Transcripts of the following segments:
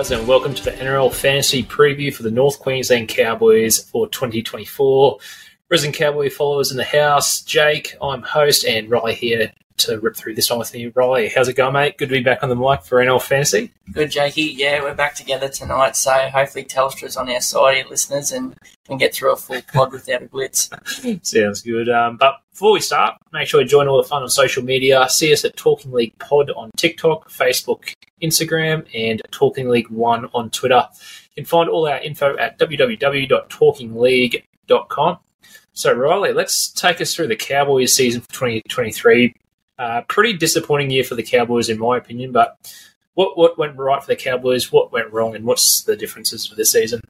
Guys, and welcome to the NRL Fantasy Preview for the North Queensland Cowboys for 2024. Resident Cowboy followers in the house, Jake, I'm host, and Riley here to rip through this one with me. Riley, how's it going, mate? Good to be back on the mic for NRL Fantasy. Good, Jakey. Yeah, we're back together tonight, so hopefully Telstra's on our side, listeners, and can get through a full pod without a blitz. Sounds good. Um, but before we start, make sure you join all the fun on social media. See us at Talking League Pod on TikTok, Facebook, Instagram, and Talking League One on Twitter. You can find all our info at www.talkingleague.com. So, Riley, let's take us through the Cowboys season for 2023. Uh, pretty disappointing year for the Cowboys, in my opinion. But what what went right for the Cowboys? What went wrong, and what's the differences for this season?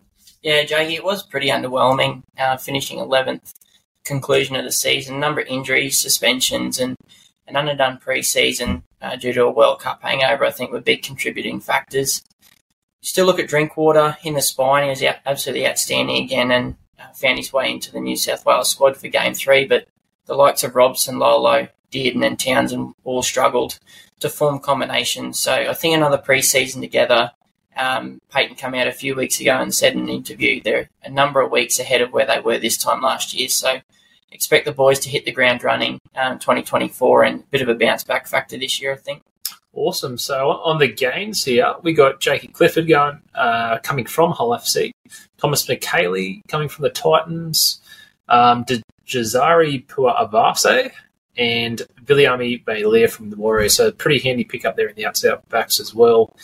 Yeah, Jakey, it was pretty underwhelming, uh, finishing 11th, conclusion of the season. Number of injuries, suspensions, and an underdone preseason uh, due to a World Cup hangover, I think, were big contributing factors. Still look at Drinkwater in the spine. He was absolutely outstanding again and uh, found his way into the New South Wales squad for game three. But the likes of Robson, Lolo, Dearden, and then Townsend all struggled to form combinations. So I think another preseason together. Um, Payten came out a few weeks ago and said in an interview they're a number of weeks ahead of where they were this time last year. So expect the boys to hit the ground running um, 2024 and a bit of a bounce back factor this year, I think. Awesome. So on the gains here, we got Jakey Clifford going, uh, coming from Hull FC, Thomas Mikaele coming from the Titans, um, Jazari Puavase, and Viliami Vailea from the Warriors. So pretty handy pickup there in the outside backs as well.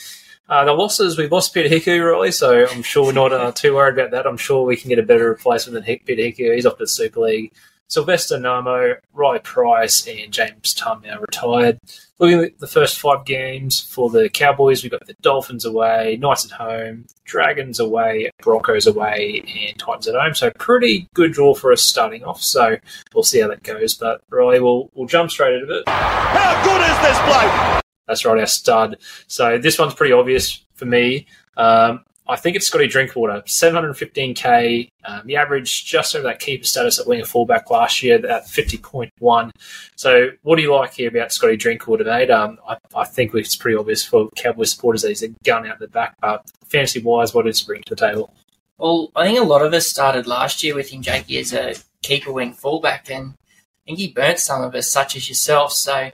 Uh, the losses, we've lost Peter Hiku, really, so I'm sure we're not uh, too worried about that. I'm sure we can get a better replacement than Peter Hiku. He's off to the Super League. Sylvester Namo, Ry Price, and James Tamou now retired. Looking at the first five games for the Cowboys, we've got the Dolphins away, Knights at home, Dragons away, Broncos away, and Titans at home. So pretty good draw for us starting off. So we'll see how that goes. But Riley, we'll we'll jump straight into it. How good is this bloke? That's right, our stud. So this one's pretty obvious for me. Um, I think it's Scotty Drinkwater, 715k. Um, he averaged just over that keeper status at winger fullback last year at 50.1. So, what do you like here about Scotty Drinkwater, mate? Um, I, I, think it's pretty obvious for Cowboys supporters that he's a gun out the back, but fantasy wise, what does he bring to the table? Well, I think a lot of us started last year with him, Jakey, as a keeper wing fullback, and I think he burnt some of us, such as yourself. So,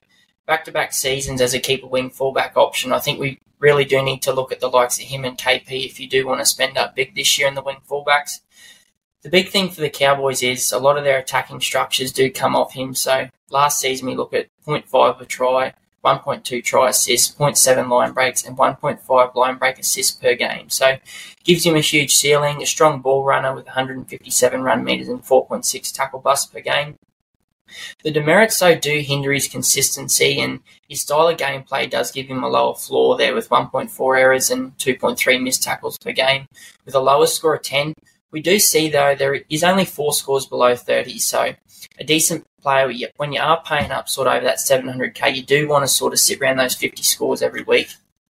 back to back seasons as a keeper wing fullback option, I think we really do need to look at the likes of him and KP if you do want to spend up big this year in the wing fullbacks. The big thing for the Cowboys is a lot of their attacking structures do come off him. So last season we look at 0.5 a try, 1.2 try assists, 0.7 line breaks, and 1.5 line break assists per game. So gives him a huge ceiling, a strong ball runner with 157 run meters and 4.6 tackle busts per game. The demerits, though, do hinder his consistency, and his style of gameplay does give him a lower floor there with 1.4 errors and 2.3 missed tackles per game. With a lower score of 10, we do see, though, there is only four scores below 30, so a decent player, when you are paying up sort of over that 700k, you do want to sort of sit around those 50 scores every week.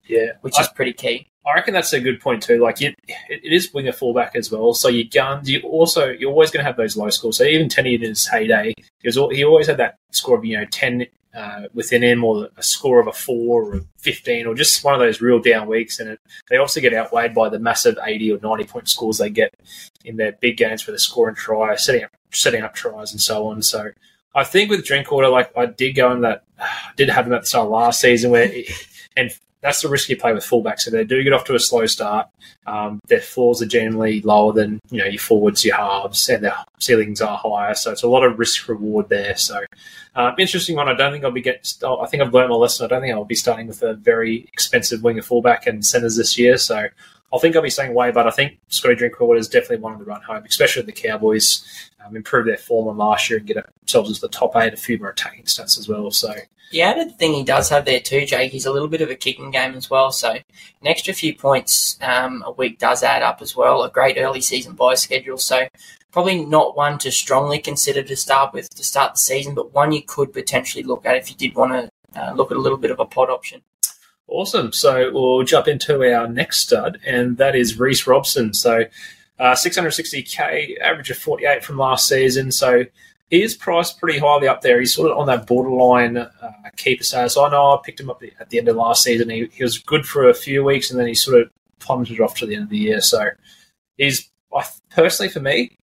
Yeah. Which is pretty key. I reckon that's a good point too. Like it, it is winger fullback as well. So your guns, you also you're always going to have those low scores. So even Tenney in his heyday, he, was, he always had that score of you know ten uh, within him, or a score of a four or fifteen, or just one of those real down weeks. And it, they also get outweighed by the massive eighty or ninety point scores they get in their big games for the score and try, setting up setting up tries and so on. So I think with Drinkwater, like I did go in that, did have him at the start of last season where. It, and that's the risk you play with fullbacks. So they do get off to a slow start. Um, their floors are generally lower than you know your forwards, your halves, and their ceilings are higher. So it's a lot of risk reward there. So um, interesting one. I don't think I'll be getting. I think I've learned my lesson. I don't think I'll be starting with a very expensive winger fullback and centers this year. So I think I'll be saying way, But I think Scotty Drinkwater is definitely one of the run home, especially the Cowboys. Um, improve their form on last year and get themselves into the top eight, a few more attacking stats as well. So the added thing he does have there too, Jake, he's a little bit of a kicking game as well. So an extra few points um, a week does add up as well. A great early season buy schedule. So probably not one to strongly consider to start with to start the season, but one you could potentially look at if you did want to uh, look at a little bit of a pod option. Awesome. So we'll jump into our next stud, and that is Reece Robson. So uh, 660k, average of 48 from last season. So he is priced pretty highly up there. He's sort of on that borderline uh, keeper status. I know I picked him up at the end of last season. He, he was good for a few weeks, and then he sort of plummeted off to the end of the year. So he's I, personally for me,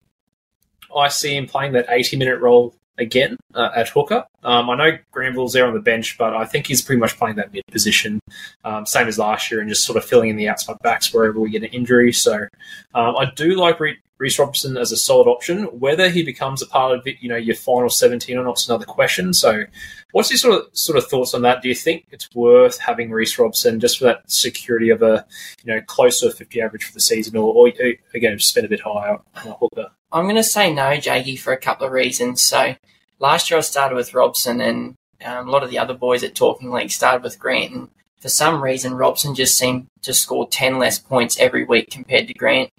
I see him playing that 80 minute role again uh, at hooker. Um, I know Granville's there on the bench, but I think he's pretty much playing that mid position, um, same as last year, and just sort of filling in the outside backs wherever we get an injury. So um, I do like Reece Robson as a solid option. Whether he becomes a part of it, you know, your final seventeen or not is another question. So, what's your sort of sort of thoughts on that? Do you think it's worth having Reece Robson just for that security of a you know close to a fifty average for the season, or, or again spend a bit higher on a hooker? I'm going to say no, Jakey, for a couple of reasons. So, last year I started with Robson, and um, a lot of the other boys at Talking League started with Grant. And for some reason, Robson just seemed to score ten less points every week compared to Grant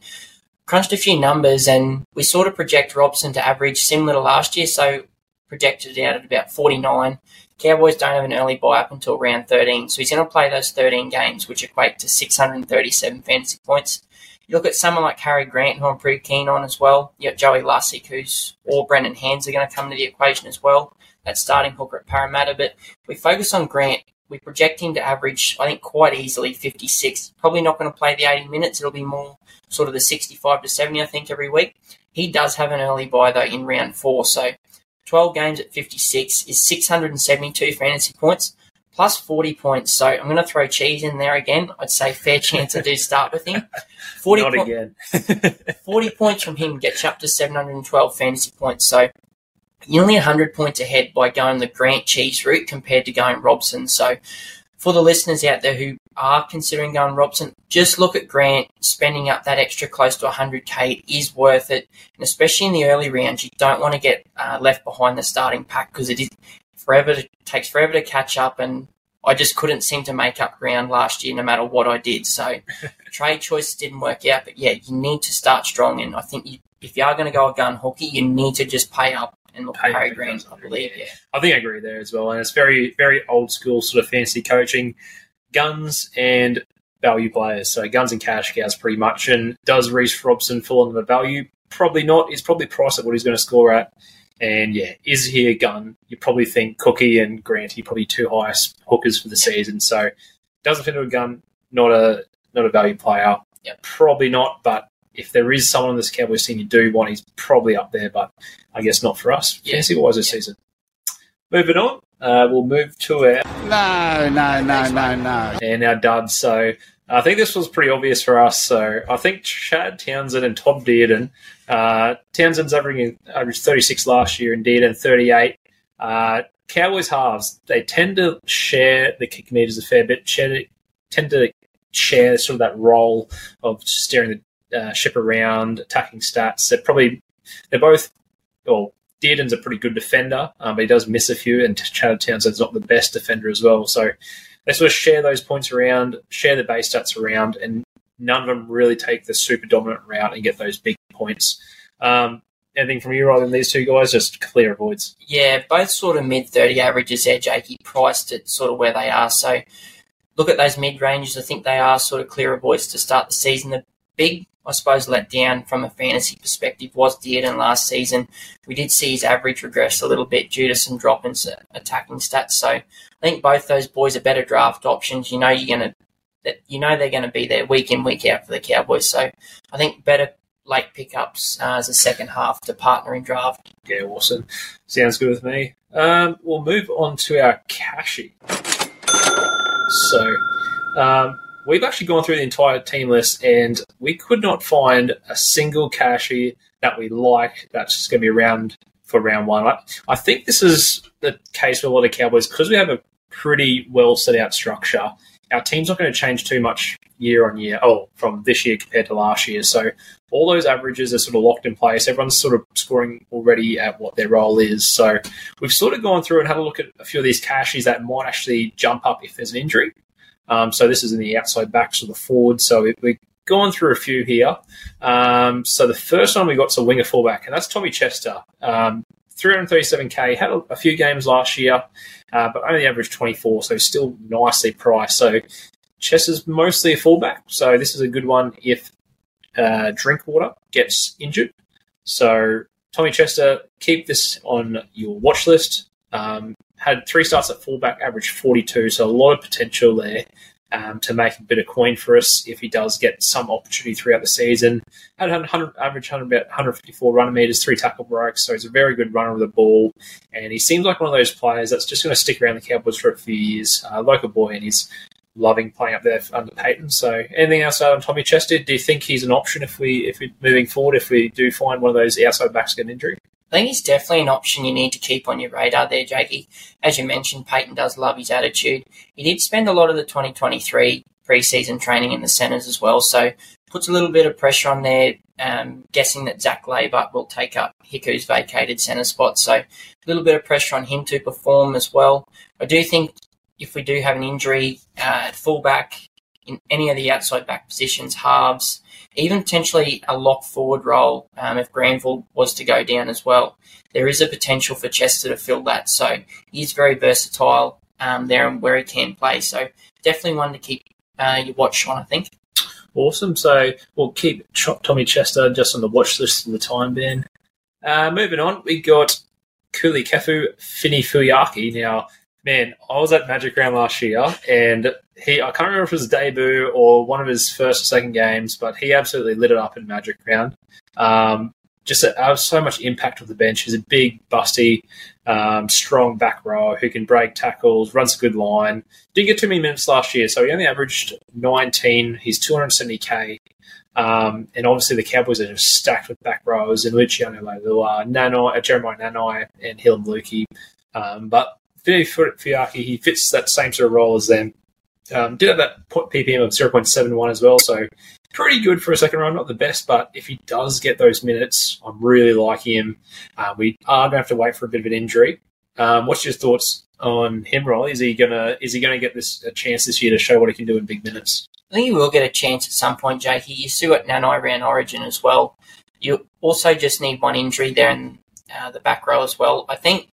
crunched a few numbers and we sort of project Robson to average similar to last year, so projected out at about 49. Cowboys don't have an early buy up until round 13, so he's going to play those 13 games, which equate to 637 fantasy points. You look at someone like Harry Grant, who I'm pretty keen on as well. You got Joey Lussick, who's or Brendan Hands are going to come to the equation as well. That starting hooker at Parramatta, but we focus on Grant. We project him to average, I think, quite easily 56. Probably not going to play the 80 minutes. It'll be more sort of the 65 to 70, I think, every week. He does have an early buy, though, in round four. So 12 games at 56 is 672 fantasy points plus 40 points. So I'm going to throw cheese in there again. I'd say fair chance I do start with him. 40 Not po- again. 40 points from him gets you up to 712 fantasy points. So you're 100 points ahead by going the Grant Cheese route compared to going Robson. So for the listeners out there who are considering going Robson, just look at Grant spending up that extra close to 100k. It is worth it, and especially in the early rounds, you don't want to get uh, left behind the starting pack because it is forever to, takes forever to catch up. And I just couldn't seem to make up ground last year, no matter what I did. So trade choices didn't work out, but yeah, you need to start strong. And I think you, if you are going to go a gun hooky, you need to just pay up and look at Harry Grant, I believe. Yeah, I think I agree there as well. And it's very, very old school sort of fantasy coaching, guns and value players. So guns and cash cows pretty much. And does Reece Robson fall under the value? Probably not. He's probably priced at what he's going to score at. And yeah, is he a gun? You probably think Cookie and Grant are probably two highest hookers for the season. So doesn't fit into a gun. Not a not a value player. Yeah, probably not. But if there is someone in this Cowboys team you do want, he's probably up there, but I guess not for us. Yeah. Fancy was this yeah. season. Moving on, uh, we'll move to our no, no, no, no, no, and our duds. So I think this was pretty obvious for us. So I think Chad Townsend and Tom Dearden. Uh, Townsend's averaging averaged 36 last year, and Dearden 38. Uh, Cowboys halves they tend to share the kick meters a fair bit. Share, tend to share sort of that role of steering the uh, ship around, attacking stats. They're probably they're both. Well, Dearden's a pretty good defender, um, but he does miss a few, and Chad Townsend's not the best defender as well. So they sort of share those points around, share the base stats around, and none of them really take the super dominant route and get those big points. Um, anything from you, rather than these two guys, just clear avoids. Yeah, both sort of mid thirty averages there, Jakey, priced at sort of where they are. So look at those mid ranges. I think they are sort of clear avoids to start the season. The big I suppose, let down from a fantasy perspective was Dearden last season. We did see his average regress a little bit due to some drop in attacking stats. So I think both those boys are better draft options. You know you're to, you know they're going to be there week in week out for the Cowboys. So I think better late pickups uh, as a second half to partner in draft. Yeah, awesome. Sounds good with me. Um, we'll move on to our cashy. So. Um, we've actually gone through the entire team list and we could not find a single cashy that we like that's just going to be around for round one. I, I think this is the case with a lot of Cowboys because we have a pretty well set out structure. Our team's not going to change too much year on year, oh, from this year compared to last year. So all those averages are sort of locked in place. Everyone's sort of scoring already at what their role is. So we've sort of gone through and had a look at a few of these cashies that might actually jump up if there's an injury. Um, so this is in the outside backs of the forward. So we've gone through a few here. Um, so the first one we got to winger fullback, and that's Tommy Chester. Um, 337k, had a, a, few games last year, uh, but only averaged 24, so still nicely priced. So Chester's mostly a fullback, so this is a good one if uh, Drinkwater gets injured. So Tommy Chester, keep this on your watch list. Um, had three starts at fullback, averaged 42, so a lot of potential there. um, to make a bit of coin for us if he does get some opportunity throughout the season. Had 100, average 100, about 154 runner meters, three tackle breaks, so he's a very good runner of the ball. And he seems like one of those players that's just going to stick around the Cowboys for a few years. Uh, local boy, and he's loving playing up there under Payten. So, anything else on Tommy Chester? Do you think he's an option if we, if we moving forward, if we do find one of those outside backs get an injury? I think he's definitely an option you need to keep on your radar there, Jakey. As you mentioned, Payten does love his attitude. He did spend a lot of the 2023 preseason training in the centres as well, so puts a little bit of pressure on there. Um, guessing that Zach Laybutt will take up Hiku's vacated centre spot, so a little bit of pressure on him to perform as well. I do think if we do have an injury uh, at fullback, in any of the outside back positions, halves, even potentially a lock forward role um, if Granville was to go down as well. There is a potential for Chester to fill that. So he's very versatile um, there and where he can play. So definitely one to keep uh, your watch on, I think. Awesome. So we'll keep Tommy Chester just on the watch list for the time being. Uh, moving on, we got Kulikefu Finefeuiaki. Now, man, I was at Magic Round last year, and he I can't remember if it was his debut or one of his first or second games, but he absolutely lit it up in Magic Round. Um, just a, so much impact with the bench. He's a big, busty, um, strong back row who can break tackles, runs a good line. Didn't get too many minutes last year, so he only averaged 19. He's 270k. Um, and obviously the Cowboys are just stacked with back rows and Luciano Leilua, Nanai, uh, Jeremiah Nanai, and Heilum Luki. Um, but Fuyaki, he fits that same sort of role as them. Um, did have that PPM of 0.71 as well, so pretty good for a second round. Not the best, but if he does get those minutes, I'm really liking him. Uh, we are going to have to wait for a bit of an injury. Um, what's your thoughts on him, Riley? Is he gonna is he gonna get this a chance this year to show what he can do in big minutes? I think he will get a chance at some point, Jakey. You see what Nanai ran Origin as well. You also just need one injury there in uh, the back row as well. I think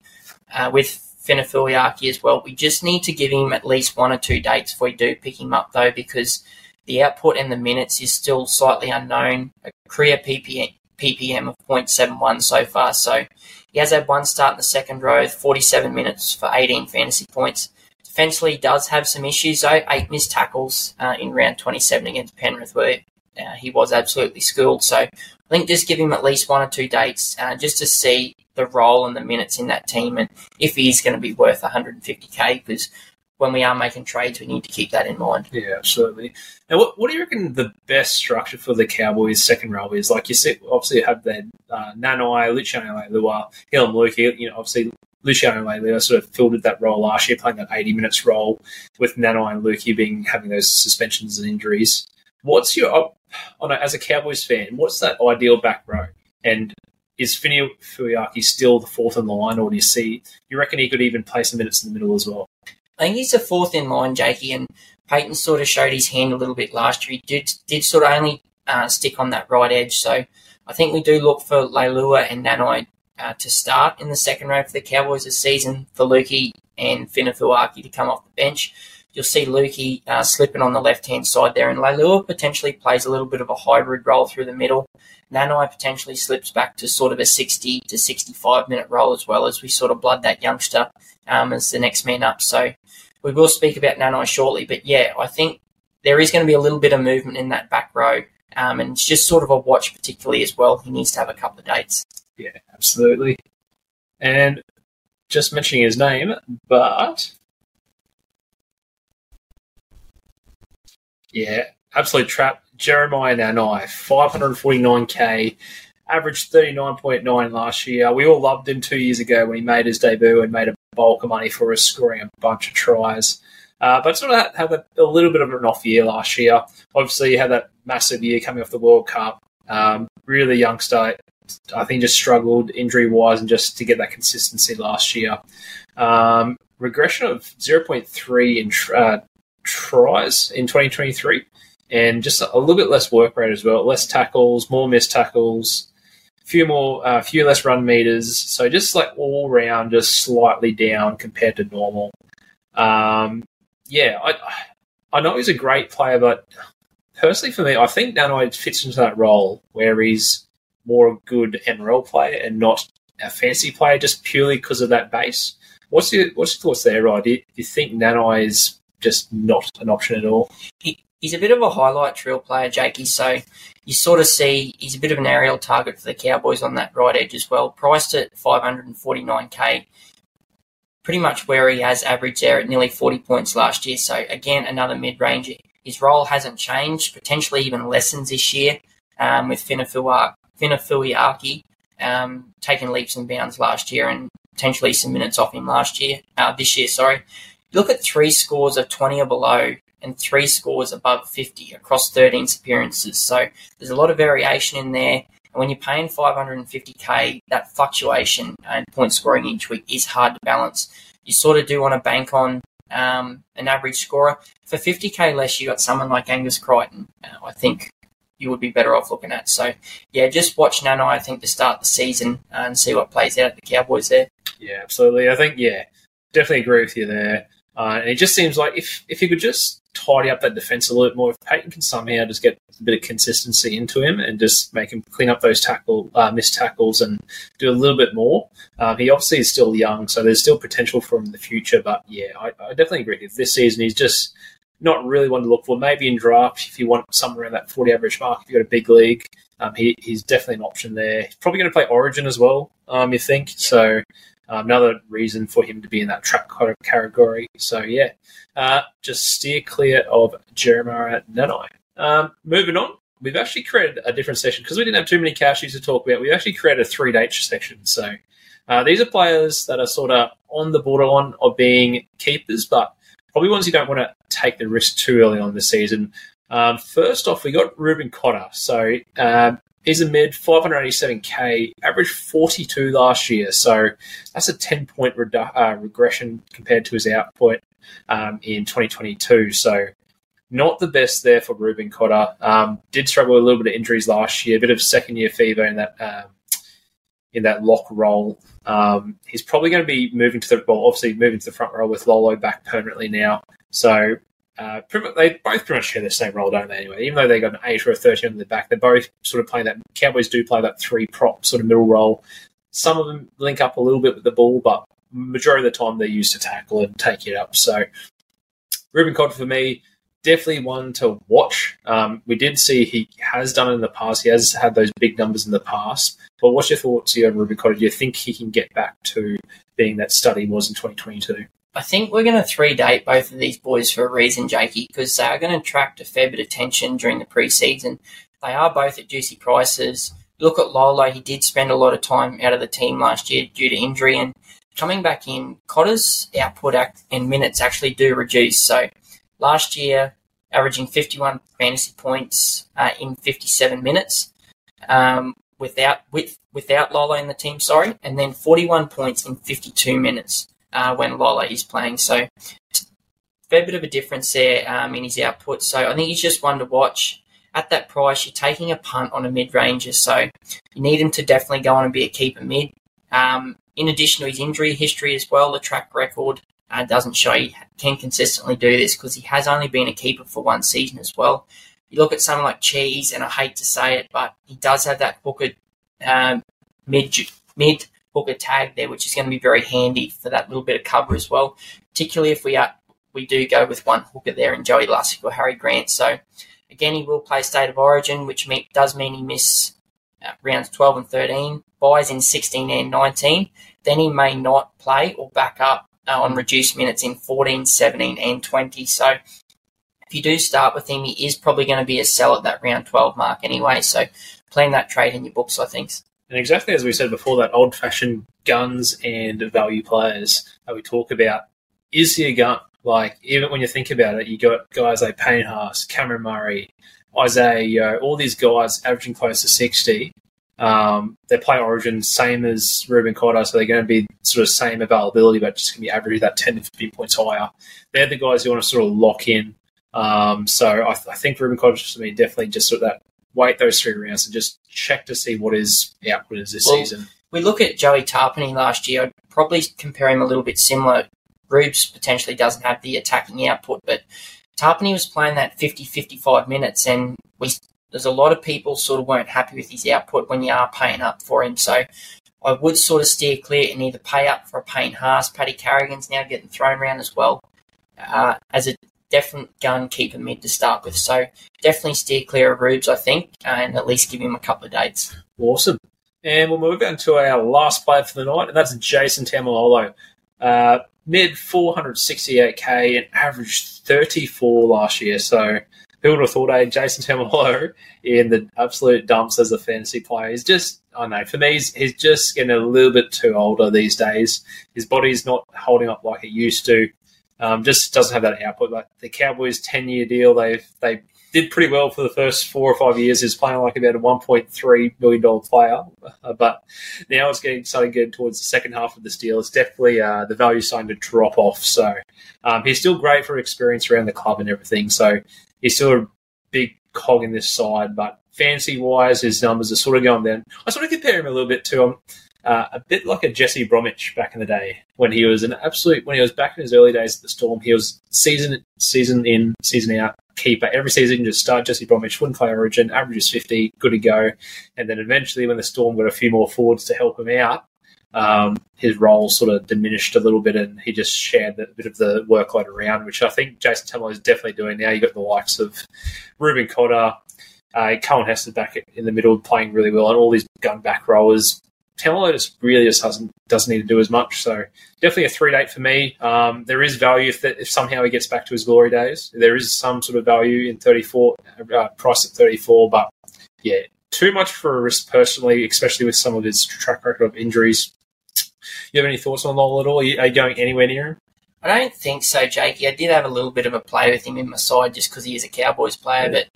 uh, with Finefeuiaki as well. We just need to give him at least one or two dates if we do pick him up, though, because the output and the minutes is still slightly unknown. A career PPM, PPM of 0.71 so far. So he has had one start in the second row, 47 minutes for 18 fantasy points. Defensively, does have some issues though. Eight missed tackles uh, in round 27 against Penrith, where uh, he was absolutely schooled. So I think just give him at least one or two dates uh, just to see the role and the minutes in that team and if he's going to be worth 150k because when we are making trades, we need to keep that in mind. Yeah, absolutely. Now, what, what do you reckon the best structure for the Cowboys' second row is? Like you said, obviously you have that uh, Nanai, Luciano Leilua, Heilum Luki. You know, obviously Luciano Leilua sort of filled that role last year, playing that 80 minutes role with Nanai and Luki being having those suspensions and injuries. What's your on a, as a Cowboys fan? What's that ideal back row? And is Fini Fuyaki still the fourth in the line, or do you see? You reckon he could even play some minutes in the middle as well? I think he's the fourth in line, Jakey, and Payten sort of showed his hand a little bit last year. He did did sort of only uh, stick on that right edge, so I think we do look for Leilua and Nanai uh, to start in the second row for the Cowboys this season for Luki and Finefeuiaki to come off the bench. You'll see Luki uh, slipping on the left hand side there, and Leilua potentially plays a little bit of a hybrid role through the middle. Nanai potentially slips back to sort of a 60 to 65 minute role as well as we sort of blood that youngster um, as the next man up. So we will speak about Nanai shortly, but yeah, I think there is going to be a little bit of movement in that back row, um, and it's just sort of a watch particularly as well. He needs to have a couple of dates. Yeah, absolutely. And just mentioning his name, but yeah, absolute trap Jeremiah Nanai, 549k, averaged 39.9 last year. We all loved him two years ago when he made his debut and made a bulk of money for us, scoring a bunch of tries. Uh, but sort of had a, a, little bit of an off year last year. Obviously, he had that massive year coming off the World Cup. Um, really youngster. I think just struggled injury wise and just to get that consistency last year. Um, regression of 0.3 in uh, tries in 2023 and just a little bit less work rate as well. Less tackles, more missed tackles, few more, a uh, few less run meters. So just like all round, just slightly down compared to normal. Um, yeah, I I know he's a great player, but personally for me, I think Nanai fits into that role where he's more a good NRL player and not a fancy player, just purely because of that base. What's your what's your thoughts there, Rod? Do you, do you think Nanai is just not an option at all. He's a bit of a highlight drill player, Jakey. So you sort of see he's a bit of an aerial target for the Cowboys on that right edge as well. Priced at 549k, pretty much where he has averaged there at nearly 40 points last year. So again, another mid ranger. His role hasn't changed, potentially even lessens this year um, with Finefeuiaki um, taking leaps and bounds last year and potentially some minutes off him last year, uh, this year, sorry. Look at three scores of 20 or below and three scores above 50 across 13 appearances. So there's a lot of variation in there. And when you're paying 550k, that fluctuation and point scoring each week is hard to balance. You sort of do want to bank on um, an average scorer. For 50k less, you got someone like Angus Crichton. Uh, I think you would be better off looking at. So, yeah, just watch Nanai, I think, to start the season and see what plays out at the Cowboys there. Yeah, absolutely. I think, yeah, definitely agree with you there. Uh, and it just seems like if, if you could just tidy up that defense a little bit more, if Payten can somehow just get a bit of consistency into him and just make him clean up those tackle uh, missed tackles and do a little bit more. Um, he obviously is still young, so there's still potential for him in the future. But yeah, I, I definitely agree. If this season he's just not really one to look for. Maybe in draft, if you want somewhere around that 40 average mark, if you've got a big league, um, he, he's definitely an option there. He's probably going to play Origin as well, um, you think. So another reason for him to be in that trap category. So yeah, uh, just steer clear of Jeremiah Nanai. Um, moving on, we've actually created a different section because we didn't have too many cashews to talk about. We've actually created a three date section. So uh, these are players that are sort of on the borderline of being keepers, but probably ones you don't want to take the risk too early on the season. Um, first off, we got Reuben Cotter. So um, he's a mid 587k, average 42 last year. So that's a 10 point redu- uh, regression compared to his output um, in 2022. So not the best there for Reuben Cotter. Um, did struggle with a little bit of injuries last year, a bit of second year fever in that um, in that lock role. Um, he's probably going to be moving to the well, obviously moving to the front row with Lolo back permanently now. So uh, they both pretty much share the same role, don't they? Anyway, even though they got an eight or a thirteen on the back, they both sort of play that. Cowboys do play that three prop sort of middle role. Some of them link up a little bit with the ball, but majority of the time they're used to tackle and take it up. So Reuben Cotter for me, definitely one to watch. Um, we did see he has done it in the past. He has had those big numbers in the past. But what's your thoughts here on Reuben Cotter? Do you think he can get back to being that study was in 2022? I think we're going to three date both of these boys for a reason, Jakey, because they are going to attract a fair bit of attention during the preseason. They are both at juicy prices. Look at Lolo; he did spend a lot of time out of the team last year due to injury, and coming back in, Cotter's output and minutes actually do reduce. So last year, averaging 51 fantasy points uh, in 57 minutes. Um, without with without Lolo in the team, sorry, and then 41 points in 52 minutes uh, when Lolo is playing. So fair bit of a difference there um, in his output. So I think he's just one to watch. At that price, you're taking a punt on a mid ranger, so you need him to definitely go on and be a keeper mid. Um, in addition to his injury history as well, the track record uh, doesn't show he can consistently do this because he has only been a keeper for one season as well. You look at someone like Cheese, and I hate to say it, but he does have that hooker um, mid mid hooker tag there, which is going to be very handy for that little bit of cover as well. Particularly if we are we do go with one hooker there in Joey Lussick or Harry Grant. So again, he will play State of Origin, which does mean he miss uh, rounds 12 and 13, buys in 16 and 19. Then he may not play or back up uh, on reduced minutes in 14, 17, and 20. So if you do start with him, he is probably going to be a sell at that round 12 mark anyway. So plan that trade in your books, I think. And exactly as we said before, that old fashioned guns and value players that we talk about, is a gun? Like, even when you think about it, you got guys like Payne Haas, Cameron Murray, Isaiah all these guys averaging close to 60. Um, they play Origin, same as Reuben Cotter, so they're going to be sort of same availability, but just going to be averaging that 10 to 15 points higher. They're the guys you want to sort of lock in um, so I, th- I, think Cotter to me definitely just sort of that wait those three rounds and just check to see what his output is this well, season. We look at Joey Tapine last year. I'd probably compare him a little bit similar. Rubes potentially doesn't have the attacking output, but Tapine was playing that 50-55 minutes, and we there's a lot of people sort of weren't happy with his output when you are paying up for him. So I would sort of steer clear and either pay up for a Payne Haas. Paddy Carrigan's now getting thrown around as well uh, as a definite gun keeper mid to start with. So definitely steer clear of Rubes, I think, and at least give him a couple of dates. Awesome. And we'll move on to our last player for the night, and that's Jason Taumalolo. Uh, mid 468k and averaged 34 last year. So who would have thought a Jason Taumalolo in the absolute dumps as a fantasy player? He's just, I don't know, for me, he's, he's just getting a little bit too older these days. His body's not holding up like it used to. Um, just doesn't have that output. But the Cowboys' 10 year deal, they they did pretty well for the first four or five years. He's playing like about a $1.3 million player. Uh, but now it's getting starting to get towards the second half of this deal. It's definitely uh, the value starting to drop off. So um, he's still great for experience around the club and everything. So he's still a big cog in this side. But fancy wise, his numbers are sort of going down. I sort of compare him a little bit to um, uh, a bit like a Jesse Bromwich back in the day when he was an absolute when he was back in his early days at the Storm. He was season season in season out keeper every season. Just start Jesse Bromwich, wouldn't play Origin, averages fifty, good to go. And then eventually, when the Storm got a few more forwards to help him out, um, his role sort of diminished a little bit, and he just shared a bit of the workload around, which I think Jason Taumalolo is definitely doing now. You've got the likes of Reuben Cotter. Uh, Coen Hess is back in the middle, playing really well, and all these gun back rowers Taumalolo just really just doesn't doesn't need to do as much. So definitely a three date for me. Um, there is value if, that, if somehow he gets back to his glory days. There is some sort of value in 34 uh, price at 34, but yeah, too much for a risk personally, especially with some of his track record of injuries. You have any thoughts on Lolo at all? Are you, are you going anywhere near him? I don't think so, Jakey. I did have a little bit of a play with him in my side just because he is a Cowboys player, yeah. but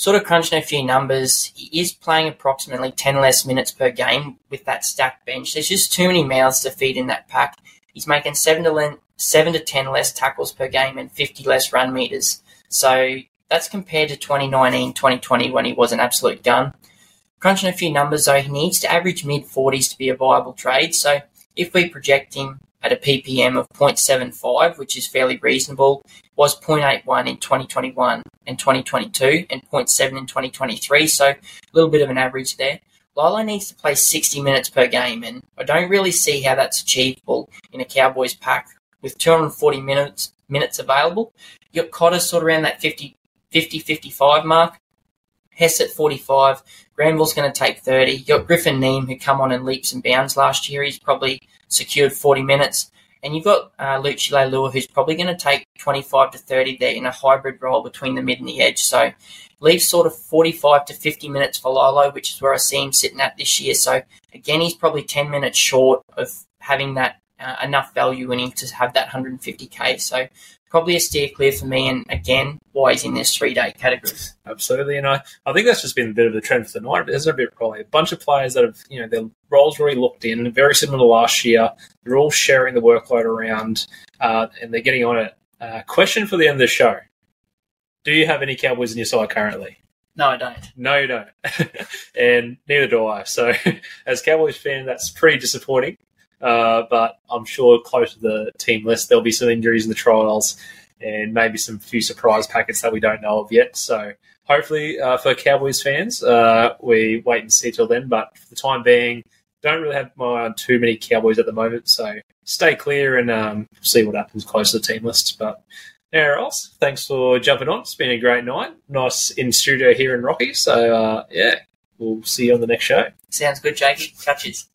sort of crunching a few numbers, he is playing approximately 10 less minutes per game with that stacked bench. There's just too many mouths to feed in that pack. He's making 7 to, le- 7 to 10 less tackles per game and 50 less run meters. So that's compared to 2019 2020 when he was an absolute gun. Crunching a few numbers though, he needs to average mid 40s to be a viable trade. So if we project him at a ppm of 0.75, which is fairly reasonable, was 0.81 in 2021 and 2022 and 0.7 in 2023, so a little bit of an average there. Lolo needs to play 60 minutes per game, and I don't really see how that's achievable in a Cowboys pack with 240 minutes minutes available. You've got Cotter sort of around that 50, 50 55 mark. Hess at 45. Granville's going to take 30. You got Griffin Neame, who come on in leaps and bounds last year. He's probably secured 40 minutes. And you've got uh, Leilua, who's probably going to take 25 to 30 there in a hybrid role between the mid and the edge. So leaves sort of 45 to 50 minutes for Lolo, which is where I see him sitting at this year. So again, he's probably 10 minutes short of having that uh, enough value in him to have that 150k. So probably a steer clear for me. And again, why he's in this three day category. Absolutely, and I, I think that's just been a bit of the trend for the night. There's a bit probably a bunch of players that have you know their roles really looked in, very similar to last year. They're all sharing the workload around, uh, and they're getting on it. Uh, question for the end of the show: Do you have any Cowboys in your side currently? No, I don't. No, you don't, and neither do I. So, as Cowboys fan, that's pretty disappointing. Uh, but I'm sure close to the team list, there'll be some injuries in the trials and maybe some few surprise packets that we don't know of yet. So hopefully uh, for Cowboys fans, uh, we wait and see till then. But for the time being, don't really have my too many Cowboys at the moment. So stay clear and um, see what happens close to the team list. But anywhere else, thanks for jumping on. It's been a great night. Nice in studio here in Rocky. So uh, yeah, we'll see you on the next show. Sounds good, Jakey. Catches.